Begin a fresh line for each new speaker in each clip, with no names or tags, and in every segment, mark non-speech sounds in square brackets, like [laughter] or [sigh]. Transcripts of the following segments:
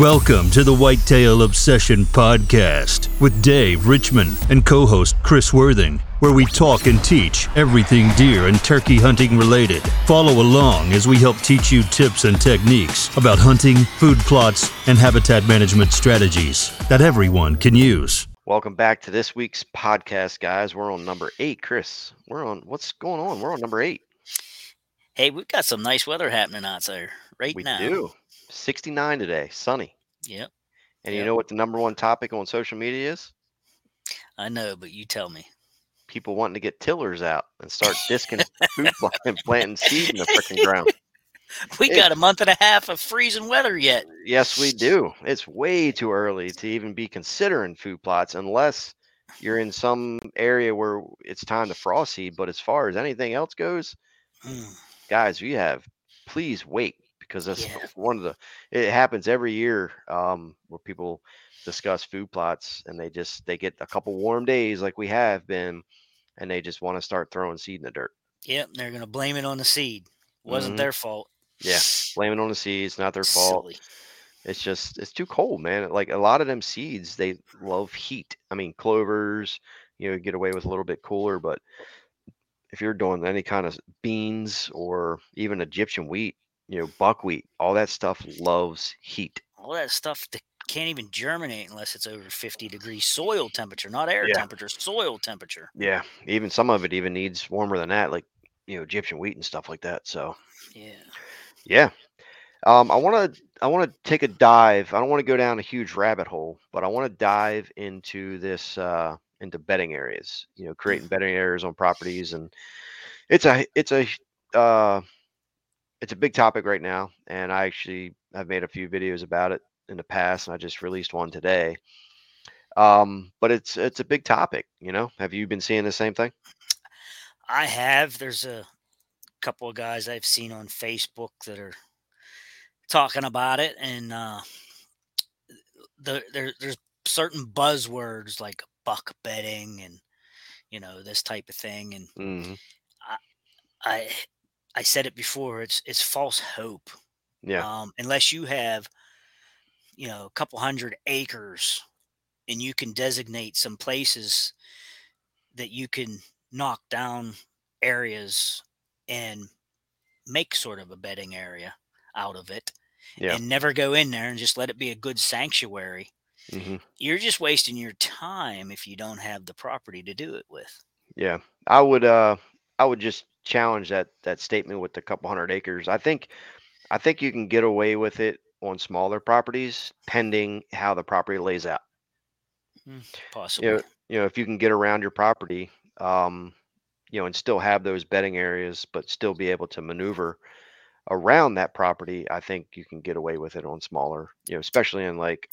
Welcome to the Whitetail Obsession Podcast with Dave Richmond and co host Chris Worthing, where we talk and teach everything deer and turkey hunting related. Follow along as we help teach you tips and techniques about hunting, food plots, and habitat management strategies that everyone can use.
Welcome back to this week's podcast, guys. We're on number eight. Chris, we're on what's going on? We're on number eight.
Hey, we've got some nice weather happening out there right
we
now.
We do. 69 today, sunny.
Yep,
And you know what the number one topic on social media is?
I know, but you tell me.
People wanting to get tillers out and start [laughs] disking food and planting seed in the freaking ground. [laughs]
We
It-
got a month and a half of freezing weather yet.
Yes, we do. It's way too early to even be considering food plots unless you're in some area where it's time to frost seed. But as far as anything else goes,
Mm,
guys, we have please wait because that's
Yeah. [laughs]
one of the it happens every year um, where people discuss food plots and they just they get a couple warm days like we have been and they just want to start throwing seed in the dirt.
Yep, they're gonna blame it on the seed. Wasn't
Mhm.
their fault.
Yeah, [sighs] blame it on the seeds, not their fault.
Silly.
It's just it's too cold, man. Like a lot of them seeds, they love heat. I mean, clovers, you know, get away with a little bit cooler, but if you're doing any kind of beans or even Egyptian wheat, you know, buckwheat, all that stuff loves heat.
All that stuff that can't even germinate unless it's over 50 degrees soil temperature, not air
Yeah.
temperature, soil temperature.
Yeah, even some of it even needs warmer than that, like you know, Egyptian wheat and stuff like that. So
Yeah.
yeah, um, I want to I want to take a dive. I don't want to go down a huge rabbit hole, but I want to dive into this uh, into bedding areas. You know, creating bedding areas on properties, and it's a it's a uh, it's a big topic right now. And I actually have made a few videos about it in the past, and I just released one today. Um, but it's it's a big topic. You know, have you been seeing the same thing?
I have. There's a couple of guys I've seen on Facebook that are talking about it, and uh, the, there, there's certain buzzwords like buck bedding and you know this type of thing. And
hmm
I, I said it before. It's it's false hope.
Yeah.
Um, unless you have, you know, a couple hundred acres, and you can designate some places that you can knock down areas and make sort of a bedding area out of it
Yeah.
and never go in there and just let it be a good sanctuary
hmm
you're just wasting your time if you don't have the property to do it with
Yeah, I would uh I would just challenge that that statement with the couple hundred acres. I think I think you can get away with it on smaller properties pending how the property lays out.
possibly
You know, you know, if you can get around your property, um, you know, and still have those bedding areas, but still be able to maneuver around that property, I think you can get away with it on smaller, you know, especially in like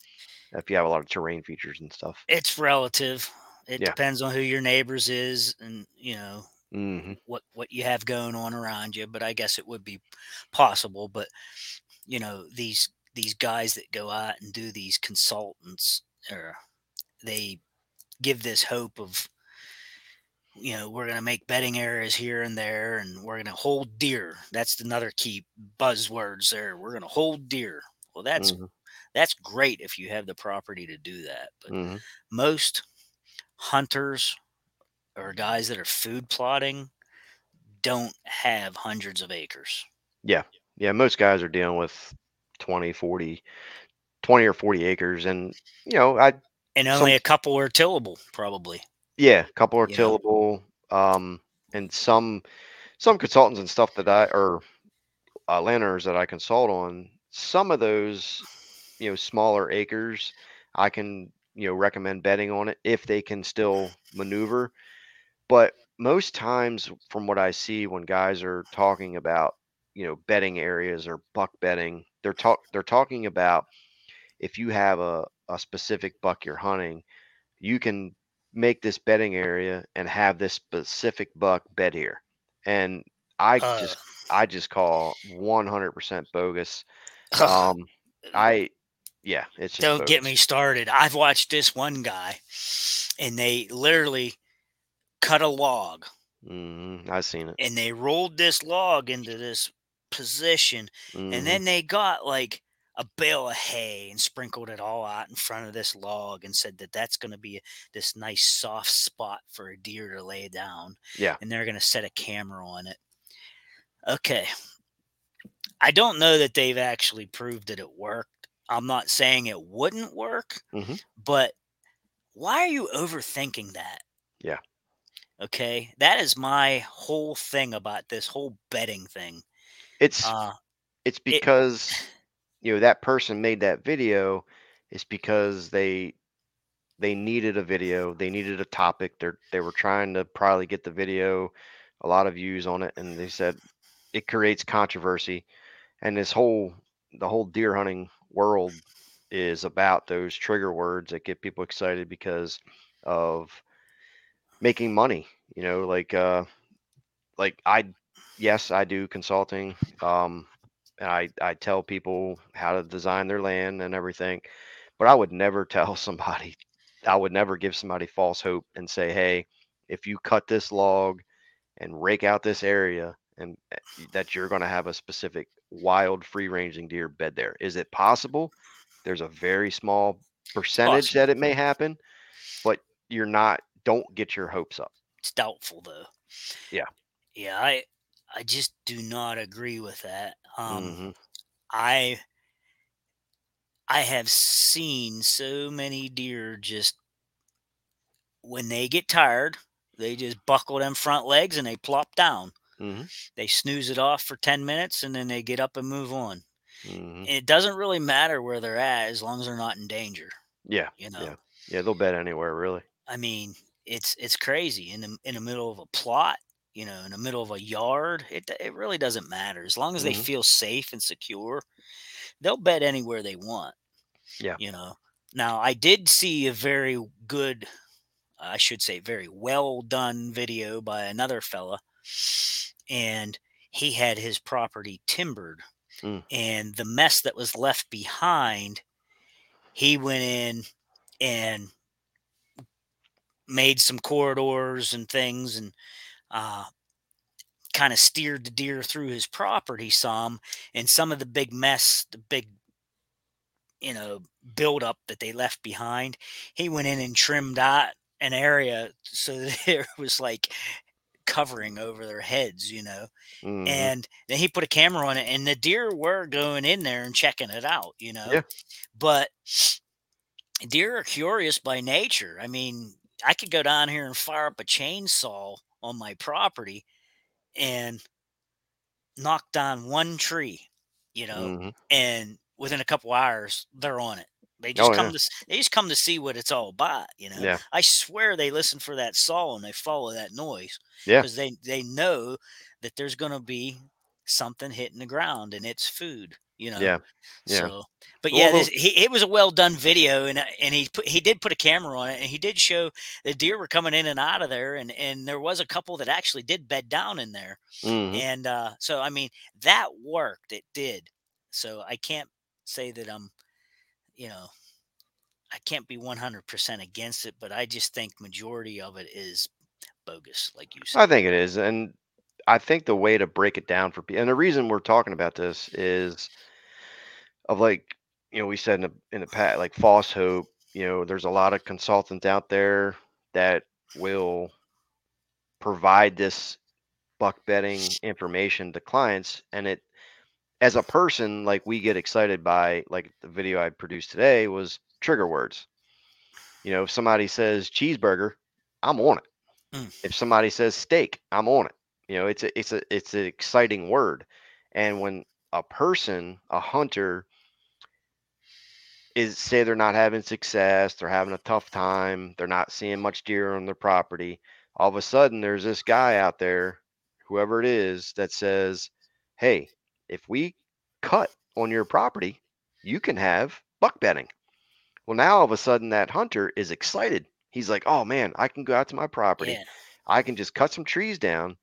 if you have a lot of terrain features and stuff.
it's relative it
Yeah.
depends on who your neighbors is and you know
hmm
what what you have going on around you but i guess it would be possible but you know these these guys that go out and do these consultants or they give this hope of you know we're going to make bedding areas here and there and we're going to hold deer that's another key buzzwords there. We're going to hold deer well that's
Mhm.
that's great if you have the property to do that but
hmm
most hunters or guys that are food plotting don't have hundreds of acres.
Yeah, Yeah. most guys are dealing with 20, 40, 20 or 40 acres. And, you know, I,
And only
Some-
a couple are tillable, probably.
yeah, a couple are
Yeah.
tillable. Um, and some, some consultants and stuff that I, or uh, landowners that I consult on, some of those, you know, smaller acres, I can, you know, recommend bedding on it if they can still maneuver. But most times, from what I see, when guys are talking about, you know, bedding areas or buck bedding, they're talk they're talking about if you have a, a specific buck you're hunting, you can make this bedding area and have this specific buck bed here. And I
Uh,
just I just call 100% bogus. [laughs] Um, I yeah, it's just
don't get me started. I've watched this one guy, and they literally cut a log
Mhm, I've seen it.
and they rolled this log into this position,
Mhm.
and then they got like a bale of hay and sprinkled it all out in front of this log and said that that's going to be this nice soft spot for a deer to lay down.
Yeah.
And they're going to set a camera on it. Okay. I don't know that they've actually proved that it worked. I'm not saying it wouldn't work,
Mhm.
but why are you overthinking that?
Yeah.
Okay. That is my whole thing about this whole bedding thing.
It's
Uh,
it's because you know that person made that video It's because they they needed a video they needed a topic they they were trying to probably get the video a lot of views on it and they said it creates controversy and this whole the whole deer hunting world is about those trigger words that get people excited because of making money you know like uh like i yes i do consulting um and I, I tell people how to design their land and everything but i would never [laughs] tell somebody i would never give somebody false hope and say hey if you cut this log and rake out this area and uh, that you're going to have a specific wild free ranging deer bed there. Is it possible? There's a very small percentage that it may happen but you're not don't get your hopes up
it's doubtful though.
Yeah.
Yeah, I I just do not agree with that. Um
Mhm.
I I have seen so many deer just when they get tired, they just buckle them front legs and they plop down.
Mhm.
They snooze it off for 10 minutes and then they get up and move on.
Mhm.
And it doesn't really matter where they're at as long as they're not in danger,
yeah
you know.
Yeah. yeah they'll bet anywhere really
I mean, it's it's crazy in the in the middle of a plot, you know, in the middle of a yard. It it really doesn't matter as long as they
Mhm.
feel safe and secure. They'll bet anywhere they want.
Yeah.
You know. Now, I did see a very good, I should say, very well done video by another fella, and he had his property timbered,
Mm.
and the mess that was left behind, he went in and made some corridors and things and uh, kind of steered the deer through his property some and some of the big mess the big you know buildup that they left behind he went in and trimmed out an area so [laughs] that there was like covering over their heads you know
Mhm.
and then he put a camera on it and the deer were going in there and checking it out you know
Yeah.
but deer are curious by nature i mean i could go down here and fire up a chainsaw on my property and knock down one tree you know
Mhm.
and within a couple hours they're on it they just
Oh,
come
yeah.
to they just come to see what it's all about you know
Yeah.
i swear they listen for that saw and they follow that noise
Yeah.
because they they know that there's going to be something hitting the ground and it's food you know
Yeah. Yeah.
so but
Well,
yeah this, he, it was a well done video and uh, and he put he did put a camera on it and he did show the deer were coming in and out of there and and there was a couple that actually did bed down in there
Mhm.
and uh so i mean that worked it did so i can't say that i'm you know i can't be 100% against it but i just think majority of it is bogus like you said
I think it is, and I think the way to break it down for people, and the reason we're talking about this is of like you know we said in the in the past like false hope. You know, there's a lot of consultants out there that will provide this buck bedding information to clients, and it as a person like we get excited by like the video I produced today was trigger words. You know, if somebody says cheeseburger, I'm on it
Mm.
if somebody says steak i'm on it you know it's a it's a it's an exciting word and when a person a hunter is say they're not having success they're having a tough time they're not seeing much deer on their property all of a sudden there's this guy out there whoever it is that says hey if we cut on your property you can have buck bedding. well now all of a sudden that hunter is excited he's like oh man i can go out to my property
yeah
I can just cut some trees down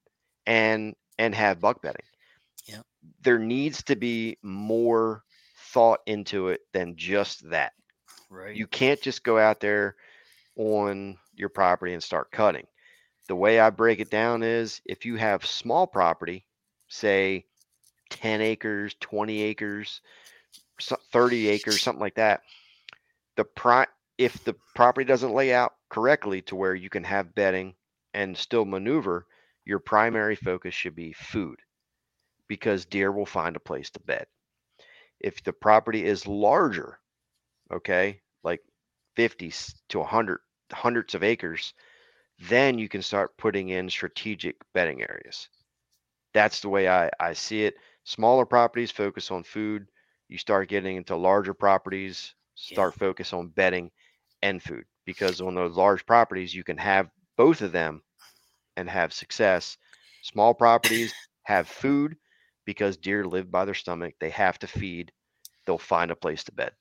and and have buck bedding.
Yeah.
There needs to be more thought into it than just that.
right
You can't just go out there on your property and start cutting. The way I break it down is if you have small property, say 10 acres, 20 acres, 30 acres, something like that. The pri- if the property doesn't lay out correctly to where you can have bedding and still maneuver, your primary focus should be food because deer will find a place to bed. If the property is larger, okay, like 50 s- to 100 hundreds of acres, then you can start putting in strategic bedding areas. That's the way I, I see it. Smaller properties focus on food. You start getting into larger properties,
Yeah.
start focus on bedding and food because on those large properties you can have both of them and have success. Small properties have food because deer live by their stomach. They have to feed. They'll find a place to bed.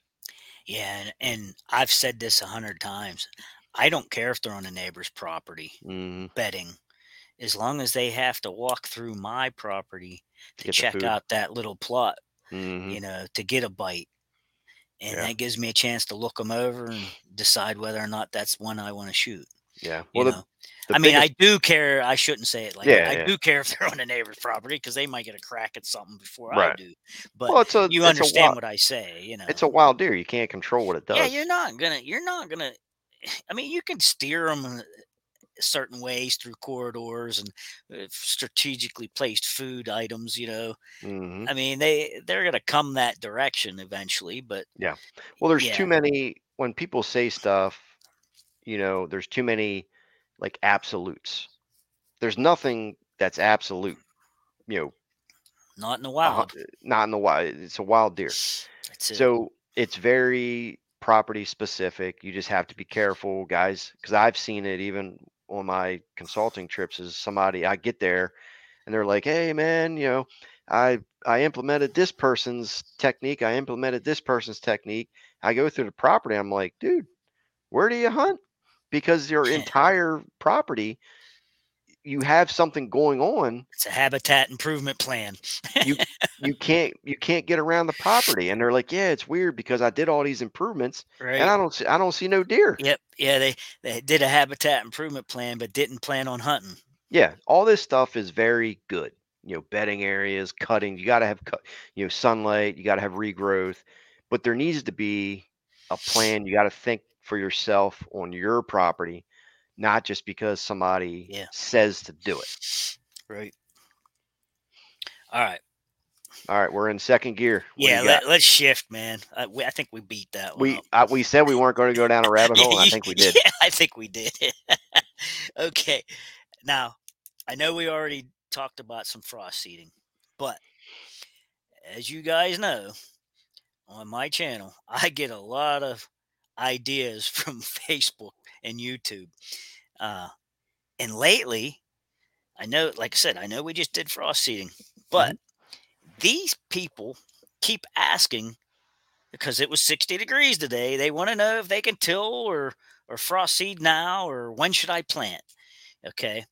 Yeah, and, and I've said this a hundred times. I don't care if they're on a neighbor's property
hmm
bedding, as long as they have to walk through my property to
the
check out that little plot,
hmm
you know, to get a bite. And
Yeah.
that gives me a chance to look them over and decide whether or not that's one I want to shoot.
Yeah. Well, the, the
I mean,
biggest-
I do care. I shouldn't say it like that.
Yeah,
I
yeah.
do care if they're on a neighbor's property because they might get a crack at something before I do. But
well, it's a
you
it's
understand
a wild,
what I say, you know.
it's a wild deer. You can't control what it does.
yeah, you're not gonna. You're not gonna. [sighs] I mean, you can steer them certain ways through corridors and uh, strategically placed food items. You know,
hmm
I mean, they they're gonna come that direction eventually. But yeah
Well, there's
yeah.
too many when people say stuff, you know, there's too many like absolutes. There's nothing that's absolute, you know,
not in the wild.
not in the wild. It's a wild deer.
It.
So it's very property specific. You just have to be careful, guys, because I've seen it even on my consulting trips. Is somebody I get there and they're like, "Hey, man, you know, I I implemented this person's technique. I implemented this person's technique. I go through the property. I'm like, dude, where do you hunt? Because your entire property, you have something going on.
it's a habitat improvement plan. [laughs]
You can't you can't get around the property. And they're like, yeah, it's weird because I did all these improvements
right.
and I don't see I don't see no deer.
Yep. Yeah, they they did a habitat improvement plan, but didn't plan on hunting.
Yeah, all this stuff is very good. You know, bedding areas, cutting. You got to have cut. You know, sunlight. You got to have regrowth, but there needs to be a plan. You got to think for yourself on your property, not just because somebody
Yeah.
says to do it.
Right. All right.
All right, we're in second gear. What
Yeah. Let, let's shift, man. I, we, I think we beat that one.
we. I, we said we weren't going to go down a rabbit hole. I [laughs] think we did.
Yeah, I think we did. [laughs] okay. Now, I know we already talked about some frost seeding, but as you guys know, on my channel, [laughs] I get a lot of ideas [laughs] from Facebook and YouTube. Uh, and lately, I know, like I said, I know we just did frost seeding, but these people keep asking because it was 60 degrees today. They want to know if they can till or or frost seed now or when should I plant? Okay.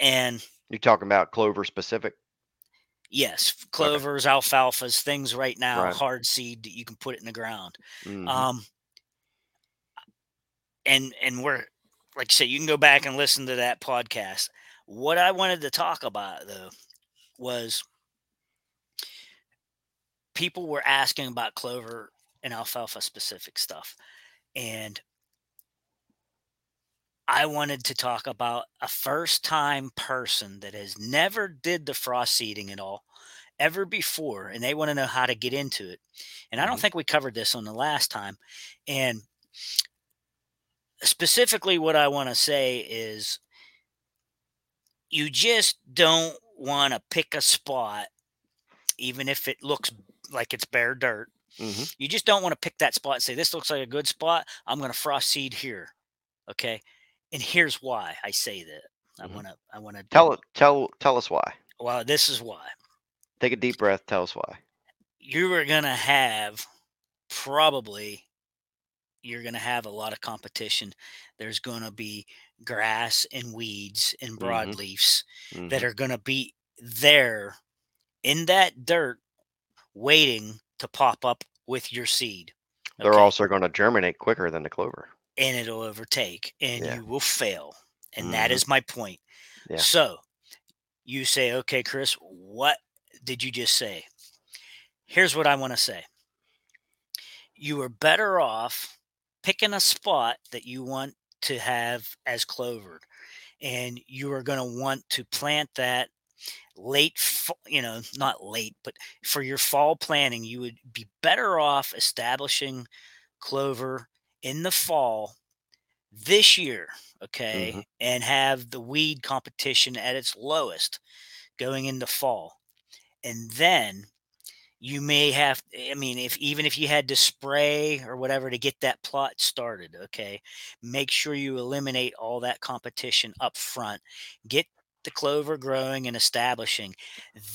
And
You're talking about clover specific.
yes, clovers, alfalfas, things right now,
Right.
hard seed that you can put it in the ground.
Mhm.
Um and and we're like I said, you can go back and listen to that podcast. What I wanted to talk about though was people were asking about clover and alfalfa specific stuff. And I wanted to talk about a first time person that has never did the frost seeding at all ever before and they want to know how to get into it. And I don't
Mhm.
think we covered this on the last time. And specifically what I want to say is you just don't want to pick a spot even if it looks like it's bare dirt.
Mhm.
You just don't want to pick that spot and say this looks like a good spot. I'm going to frost seed here. Okay? And here's why I say that. I
Mhm.
want to I want to
Tell it. Tell tell us why.
well, this is why.
Take a deep breath. Tell us why.
you are going to have probably you're going to have a lot of competition there's going to be grass and weeds and broadleafs
Mhm.
that are going to be there in that dirt waiting to pop up with your seed
They're also going to germinate quicker than the clover.
and it'll overtake and
Yeah.
you will fail and that
Mhm.
is my point
Yeah.
so you say okay chris what did you just say here's what i want to say you are better off picking a spot that you want to have as clover and you are going to want to plant that late you know not late but for your fall planting you would be better off establishing clover in the fall this year okay
hmm
and have the weed competition at its lowest going into fall and then you may have i mean if even if you had to spray or whatever to get that plot started okay make sure you eliminate all that competition up front get the clover growing and establishing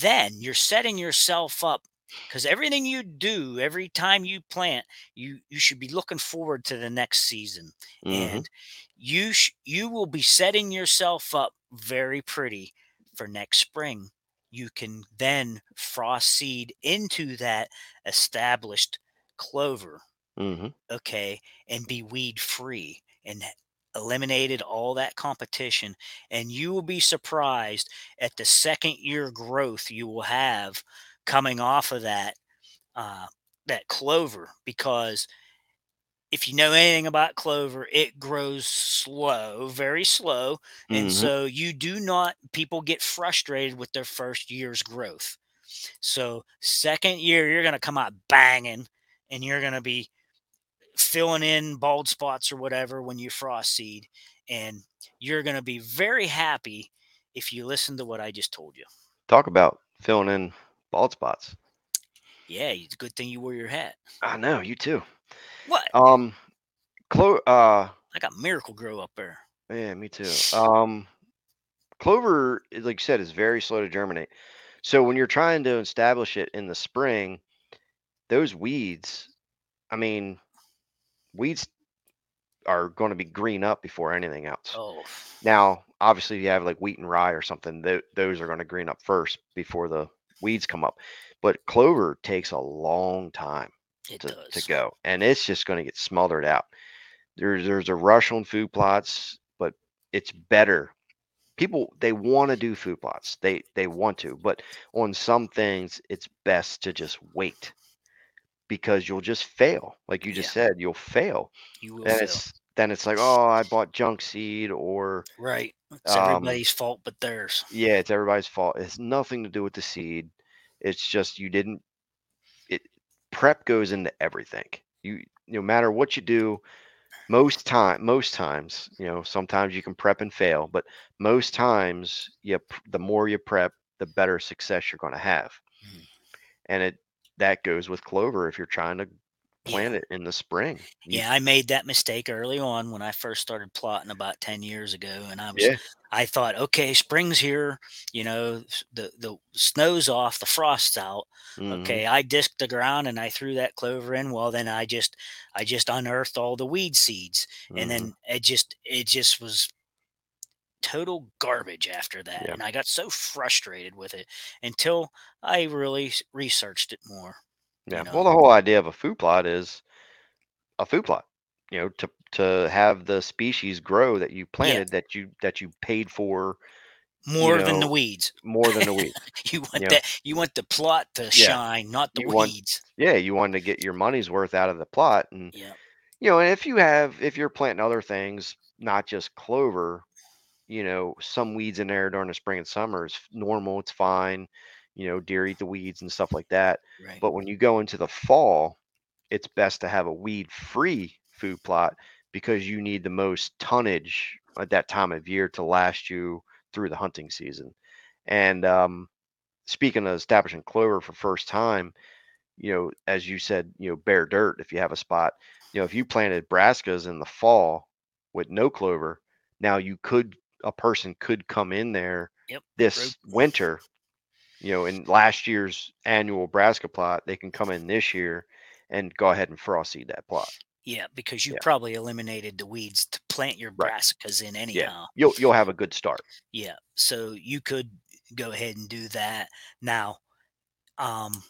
then you're setting yourself up because everything you do every time you plant you you should be looking forward to the next season
hmm
and you sh- you will be setting yourself up very pretty for next spring you can then frost seed into that established clover,
hmm
okay, and be weed free and eliminated all that competition. And you will be surprised at the second year growth you will have coming off of that uh, that clover because if you know anything about clover, it grows slow, very slow. And
hmm
so you do not, people get frustrated with their first year's growth. So, second year, you're going to come out banging and you're going to be filling in bald spots or whatever when you frost seed. And you're going to be very happy if you listen to what I just told you.
Talk about filling in bald spots.
Yeah, it's a good thing you wore your hat.
I know you too.
What?
Um, clo- uh,
I got Miracle-Gro up there.
yeah, me too. Um, clover, like you said, is very slow to germinate. So when you're trying to establish it in the spring, those weeds, I mean, weeds are going to be green up before anything else.
Oh,
Now, obviously, if you have like wheat and rye or something, th- those are going to green up first before the weeds come up. But clover takes a long time
it
to,
does.
to go, and it's just going to get smothered out. There's there's a rush on food plots, but it's better. People they want to do food plots. They they want to, but on some things it's best to just wait because you'll just fail. Like you just said, you'll fail.
You will
And
fail.
it's then it's like, oh, I bought junk seed or
Right. It's
um,
everybody's fault but theirs.
yeah, it's everybody's fault. It's nothing to do with the seed. It's just you didn't prep goes into everything. You no matter what you do, most time most times, you know, sometimes you can prep and fail, but most times you the more you prep, the better success you're going to have.
Mhm.
And it that goes with clover if you're trying to
Yeah.
plant it in the spring.
Yeah, I made that mistake early on when I first started plotting about 10 years ago and I was
Yeah.
I thought, okay, spring's here, you know, the the snow's off, the frost's out.
mhm,
Okay, I disked the ground and I threw that clover in. Well, then I just I just unearthed all the weed seeds and
mhm.
then it just it just was total garbage after that.
Yeah.
And I got so frustrated with it until I really researched it more. You
Yeah.
know.
Well, the whole idea of a food plot is a food plot. You know, to to have the species grow that you planted that you that you paid for
More than the weeds.
more than the weeds. [laughs]
You want
Yeah.
that you want the plot to shine, not the
You want-
weeds.
yeah, you want to get your money's worth out of the plot, and
Yeah.
you know, and if you have if you're planting other things, not just clover, you know, some weeds in there during the spring and summer is normal. It's fine. You know, deer eat the weeds and stuff like that.
Right.
But when you go into the fall, it's best to have a weed free food plot because you need the most tonnage at that time of year to last you through the hunting season. And um, speaking of establishing clover for first time, you know, as you said, you know, bare dirt if you have a spot, you know, if you planted brassicas in the fall with no clover, now you could a person could come in there
Yep,
this winter you know, in last year's annual brassica plot, they can come in this year and go ahead and frost seed that plot.
Yeah, because you
Yeah.
probably eliminated the weeds to plant your
Right.
brassicas in anyhow. Yeah.
You'll you'll have a good start.
Yeah. So you could go ahead and do that. Now, um,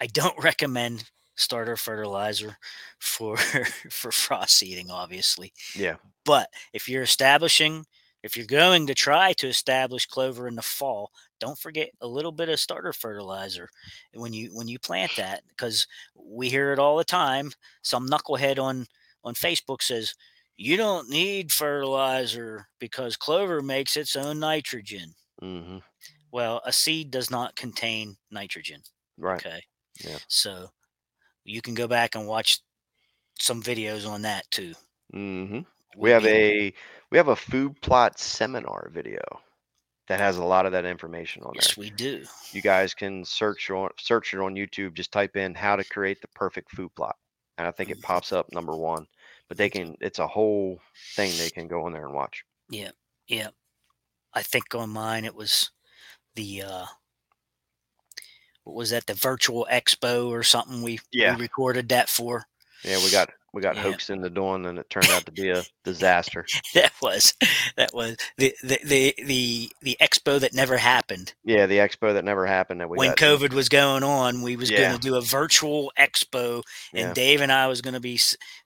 I don't [laughs] recommend starter fertilizer for [laughs] for frost seeding, obviously.
Yeah.
But if you're establishing, if you're going to try to establish clover in the fall, don't forget a little bit of starter fertilizer when you when you plant that because we hear it all the time. Some knucklehead on on Facebook says you don't need fertilizer because clover makes its own nitrogen.
hmm
Well, a seed does not contain nitrogen.
Right.
Okay.
Yeah.
So you can go back and watch some videos on that too.
hmm We have a we have a food plot seminar video that has a lot of that information on there.
yes, we do.
You guys can search on search it on YouTube. Just type in how to create the perfect food plot, and I think it
Mhm.
pops up number one. But they can it's a whole thing they can go in there and watch.
Yeah. Yeah. I think on mine it was the uh what was that the virtual expo or something we,
Yeah.
we recorded that for
Yeah, we got we got
Yeah.
hoaxed into doing, and it turned out to be a disaster. [laughs]
that was that was the the the the, the expo that never happened
Yeah, the expo that never happened that we
when covid was going on we was
Yeah.
going to do a virtual expo and
Yeah.
dave and i was going to be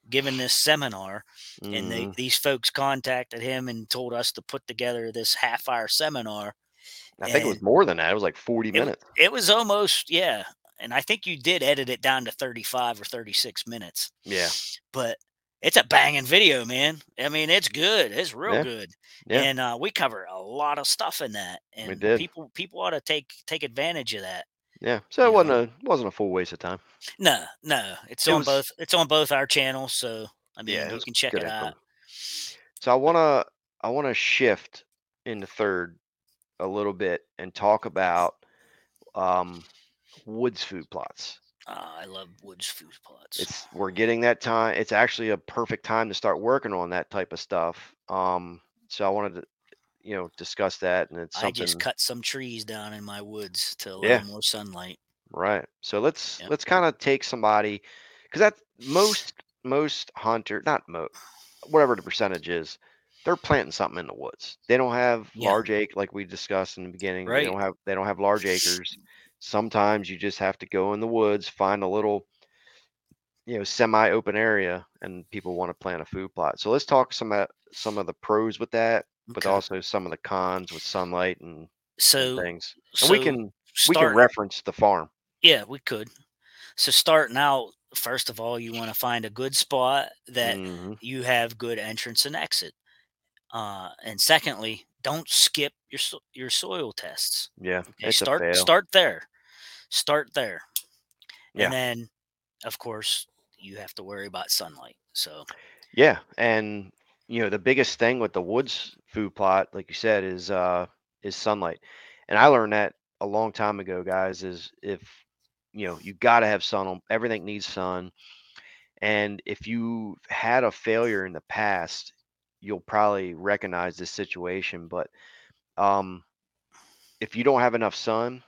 giving this seminar and they,
Mhm.
these folks contacted him and told us to put together this half hour seminar
I think it was more than that. It was like forty
It-
minutes.
it was almost yeah and i think you did edit it down to 35 or 36 minutes
Yeah,
but it's a banging video man i mean it's good it's real
Yeah.
good
Yeah.
and uh, we cover a lot of stuff in that and
did.
people people ought to take take advantage of that
yeah. So
You
it wasn't
know.
a wasn't a full waste of time.
no no it's
It
on
was-
both it's on both our channels so i mean
Yeah,
you can check it out
So I wanna I wanna shift into third a little bit and talk about um woods food plots.
uh, i love woods food plots
It's we're getting that time. It's actually a perfect time to start working on that type of stuff. Um, so I wanted to, you know, discuss that, and it's
i just cut some trees down in my woods to allow
Yeah.
more sunlight
right. So let's
Yep.
let's kind of take somebody because that most most hunter not mo whatever the percentage is, they're planting something in the woods. They don't have
Yeah.
large acre like we discussed in the beginning.
Right.
They don't have they don't have large acres. Sometimes you just have to go in the woods, find a little you know semi-open area and people want to plant a food plot. So let's talk some of some of the pros with that, but
Okay.
also some of the cons with sunlight and, and
so
things.
so
we can we can reference the farm.
Yeah, we could. So starting out, first of all, you want to find a good spot that
Mhm.
you have good entrance and exit. Uh, and secondly, don't skip your your soil tests.
Yeah,
Okay, start start there. Start there.
Yeah.
And then of course, you have to worry about sunlight. So
Yeah, and you know the biggest thing with the woods food plot, like you said, is uh is sunlight. And I learned that a long time ago, guys. Is if you know you got to have sun on everything needs sun, and if you've had a failure in the past, you'll probably recognize this situation. But um, if you don't have enough sun,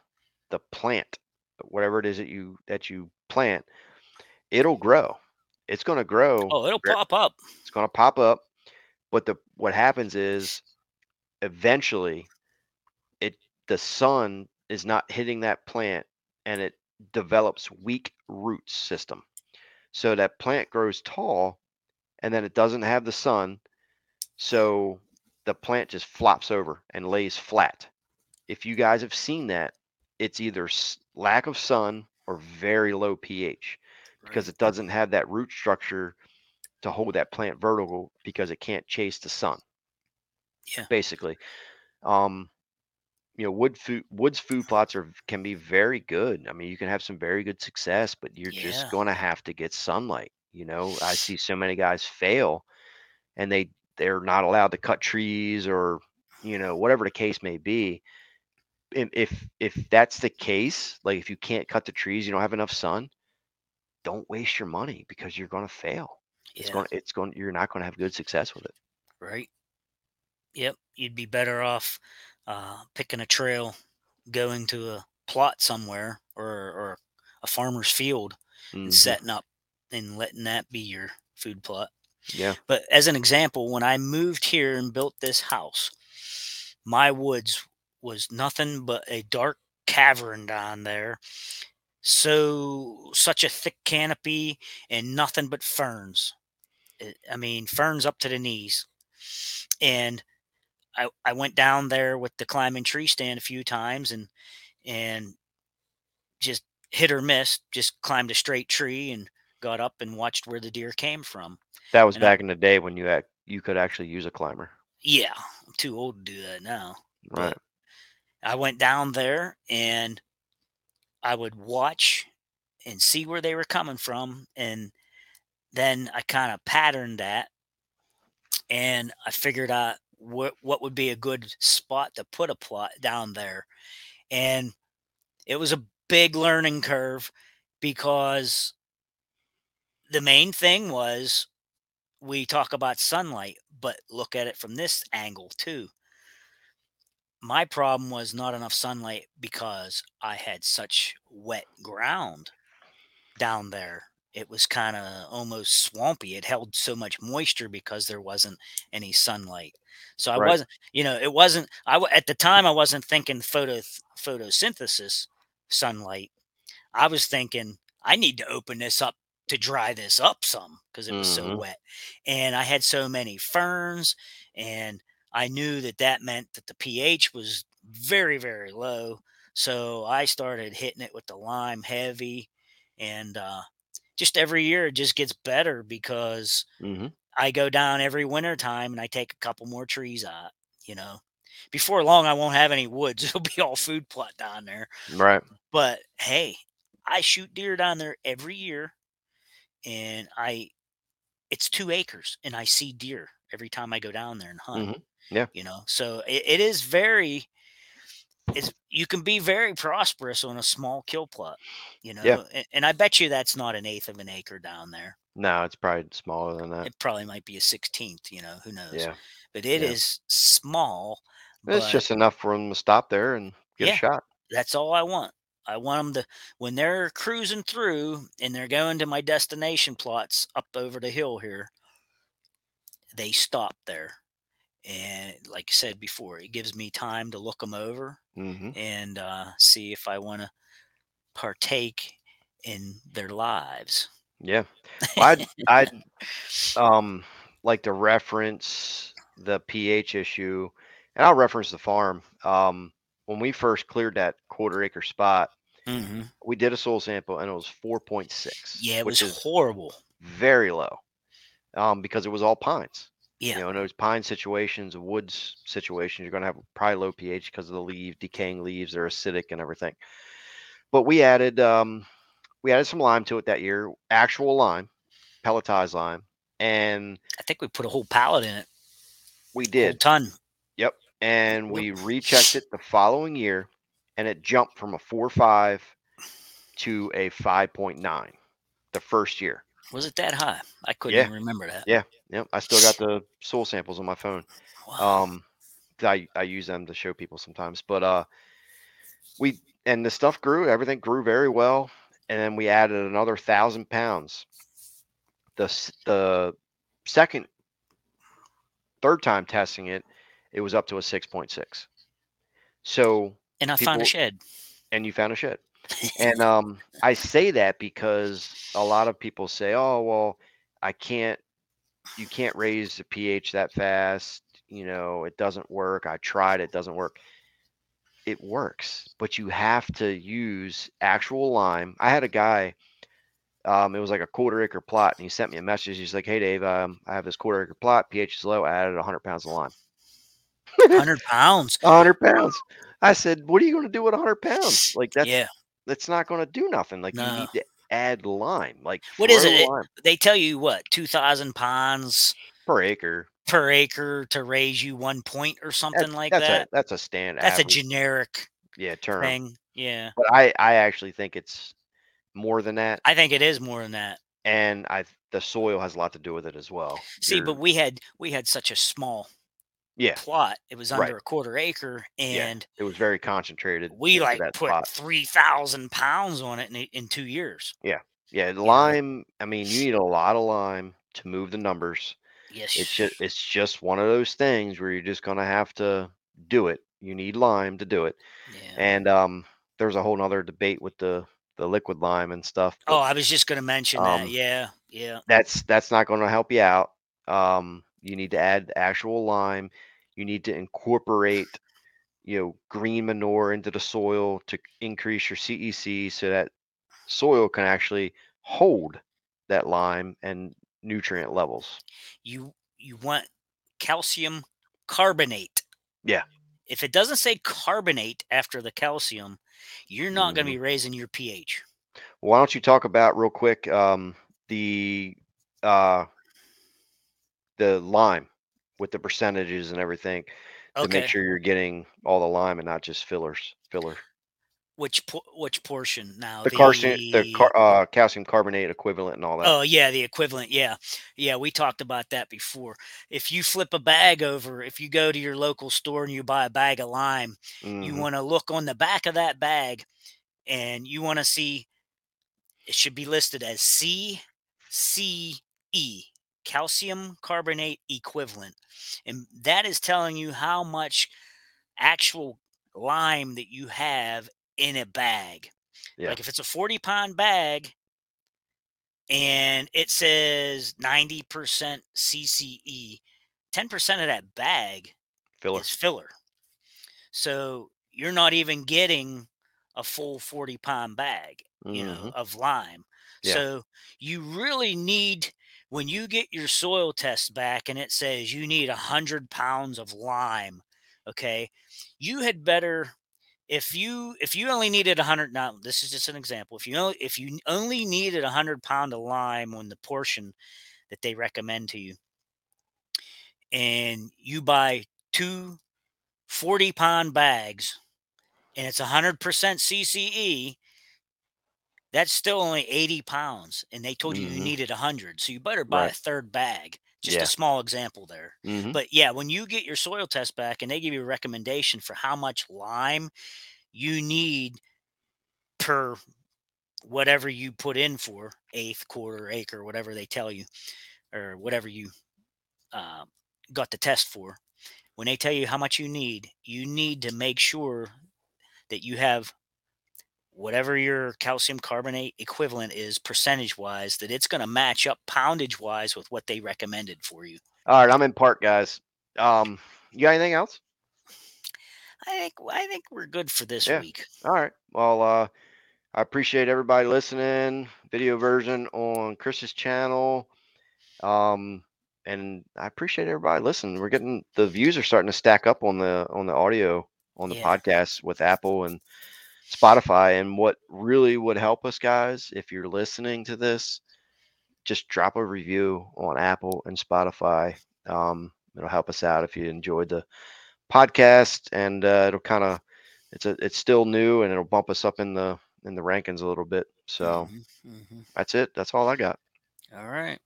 the plant, whatever it is that you that you plant, it'll grow. It's going to grow
oh, it'll pop up.
it's going to pop up but the what happens is eventually it the sun is not hitting that plant and it develops weak root system so that plant grows tall and then it doesn't have the sun so the plant just flops over and lays flat if you guys have seen that it's either lack of sun or very low ph because
right?
it doesn't have that root structure to hold that plant vertical because it can't chase the sun.
Yeah.
Basically. Um you know, wood food woods food plots are can be very good. I mean, you can have some very good success, but you're
Yeah.
just going to have to get sunlight. You know, I see so many guys fail and they they're not allowed to cut trees or you know, whatever the case may be. If if that's the case, like if you can't cut the trees, you don't have enough sun, don't waste your money because you're going to fail it's going it's going you're not going to have good success with it
right? Yep, you'd be better off uh, picking a trail, going to a plot somewhere or or a farmer's field and
Mhm.
setting up and letting that be your food plot.
Yeah
But as an example, when I moved here and built this house, my woods was nothing but a dark cavern down there. So such a thick canopy and nothing but ferns. I- I mean, ferns up to the knees. And I, I went down there with the climbing tree stand a few times and and just hit or miss, just climbed a straight tree and got up and watched where the deer came from.
That was
And I-
back in the day when you had you could actually use a climber.
Yeah, I'm too old to do that now.
Right.
But I went down there and I would watch and see where they were coming from. And then I kind of patterned that and I figured out what, what would be a good spot to put a plot down there. And it was a big learning curve because the main thing was we talk about sunlight, but look at it from this angle too my problem was not enough sunlight because I had such wet ground down there. It was kind of almost swampy. It held so much moisture because there wasn't any sunlight. So I
Right.
wasn't, you know, it wasn't. I at the time I wasn't thinking photo photosynthesis sunlight. I was thinking I need to open this up to dry this up some because it was so
Mhm.
wet, and I had so many ferns and I knew that that meant that the pH was very, very low. So I started hitting it with the lime heavy. And uh, just every year it just gets better because
hmm
I go down every winter time and I take a couple more trees out, you know. Before long, I won't have any woods. [laughs] It'll be all food plot down there.
Right.
But hey, I shoot deer down there every year. And I, it's two acres and I see deer every time I go down there and hunt
Mhm. Yeah.
you know so it, it is very it's you can be very prosperous on a small kill plot you know
Yeah.
and, and i bet you that's not an eighth of an acre down there
No, it's probably smaller than that.
it probably might be a 16th you know who knows
Yeah.
but it is
Yeah.
small
It's
but
just enough for them to stop there and get
Yeah.
a shot.
that's all i want i want them to when they're cruising through and they're going to my destination plots up over the hill here they stop there and like i said before it gives me time to look them over
hmm
and uh, see if I want to partake in their lives.
Yeah. I'd, [laughs] I'd um like to reference the pH issue, and I'll reference the farm. Um, when we first cleared that quarter acre spot,
hmm
we did a soil sample, and it was 4.6.
Yeah, it
which
was
is
horrible.
very low, um, because it was all pines.
Yeah,
You know, in those pine situations, woods situations, you're going to have probably low pH because of the leaf, decaying leaves, they're acidic and everything. But we added, um, we added some lime to it that year, actual lime, pelletized lime, and
I think we put a whole pallet in it.
we did a
ton.
Yep. And we rechecked it the following year, and it jumped from a four five to a five point nine the first year.
Was it that high? I couldn't
Yeah.
even remember that.
Yeah. Yep. I still got the soil samples on my phone.
Wow.
um I, I use them to show people sometimes but uh we and the stuff grew everything grew very well and then we added another thousand pounds the the second third time testing it it was up to a 6.6 so
and I found a shed.
and you found a shed. And um i say that because a lot of people say oh well i can't you can't raise the ph that fast you know it doesn't work i tried it doesn't work. It works but you have to use actual lime. I had a guy um it was like a quarter acre plot and he sent me a message he's like hey dave um, i have this quarter acre plot ph is low i added 100 pounds of lime.
100 pounds.
100 pounds i said what are you going to do with 100 pounds like that's
yeah.
that's not going to do nothing. Like you need to add lime. Like
What is it?
lime
They tell you what, 2,000 pounds
per acre?
per acre to raise you one point or something
That's,
like
that's
that.
A, that's a standard.
That's a generic
yeah term.
thing. Yeah.
But I I actually think it's more than that,
I think it is more than that.
and I the soil has a lot to do with it as well.
See,
Your-
but we had we had such a small
yeah,
plot. It was under
Right.
a quarter acre, and
it was very concentrated.
we like put
spot.
three thousand pounds on it in, in two years.
Yeah, yeah. lime. I mean, you need a lot of lime to move the numbers.
Yes,
It's just it's just one of those things where you're just gonna have to do it. You need lime to do it.
yeah.
And um, there's a whole nother debate with the the liquid lime and stuff.
oh, I was just going to mention
um,
that. Yeah, yeah,
that's that's not going to help you out. Um, you need to add actual lime. You need to incorporate, you know, green manure into the soil to increase your CEC so that soil can actually hold that lime and nutrient levels.
You you want calcium carbonate.
Yeah.
If it doesn't say carbonate after the calcium, you're not going
Mhm.
to be raising your pH.
Why don't you talk about real quick um, the uh, the lime with the percentages and everything to
Okay.
make sure you're getting all the lime and not just fillers filler.
Which po- which portion now?
The calcium the car, uh, calcium carbonate equivalent and all that.
Oh yeah, the equivalent. Yeah, yeah. We talked about that before. If you flip a bag over, if you go to your local store and you buy a bag of lime, you
Mhm.
want to look on the back of that bag, and you want to see it should be listed as CCE, calcium carbonate equivalent, and that is telling you how much actual lime that you have in a bag.
Yeah.
Like if it's a 40 pound bag and it says 90% CCE, 10% of that bag
filler.
is filler. So you're not even getting a full 40 pound bag, you know,
Mhm.
of lime.
Yeah.
So you really need when you get your soil test back and it says you need 100 pounds of lime, okay? You had better if you if you only needed 100 now this is just an example if you only if you only needed 100 pound of lime on the portion that they recommend to you and you buy two 40 pound bags and it's 100% cce that's still only 80 pounds and they told you you
Mhm.
needed 100 so you better buy a third bag just
Yeah.
a small example there
Mhm.
but yeah, when you get your soil test back and they give you a recommendation for how much lime you need per whatever you put in for eighth, quarter, acre, whatever they tell you, or whatever you uh, got the test for. When they tell you how much you need, you need to make sure that you have whatever your calcium carbonate equivalent is percentage wise, that it's going to match up poundage wise with what they recommended for you.
All right, I'm in part, guys. Um, you got anything else?
I think I think we're good for this
Yeah.
week.
All right. Well, uh, I appreciate everybody listening. Video version on Chris's channel. Um, and I appreciate everybody listening. We're getting the views are starting to stack up on the on the audio on the
Yeah.
podcast with Apple and Spotify. And what really would help us, guys, if you're listening to this, just drop a review on Apple and Spotify. Um, it'll help us out if you enjoyed the podcast, and uh, it'll kind of it's a it's still new and it'll bump us up in the in the rankings a little bit. So
Mhm, mhm.
that's it. That's all I got.
All right.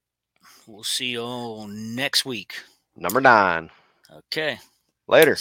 We'll see you all next week.
Number nine.
Okay.
Later.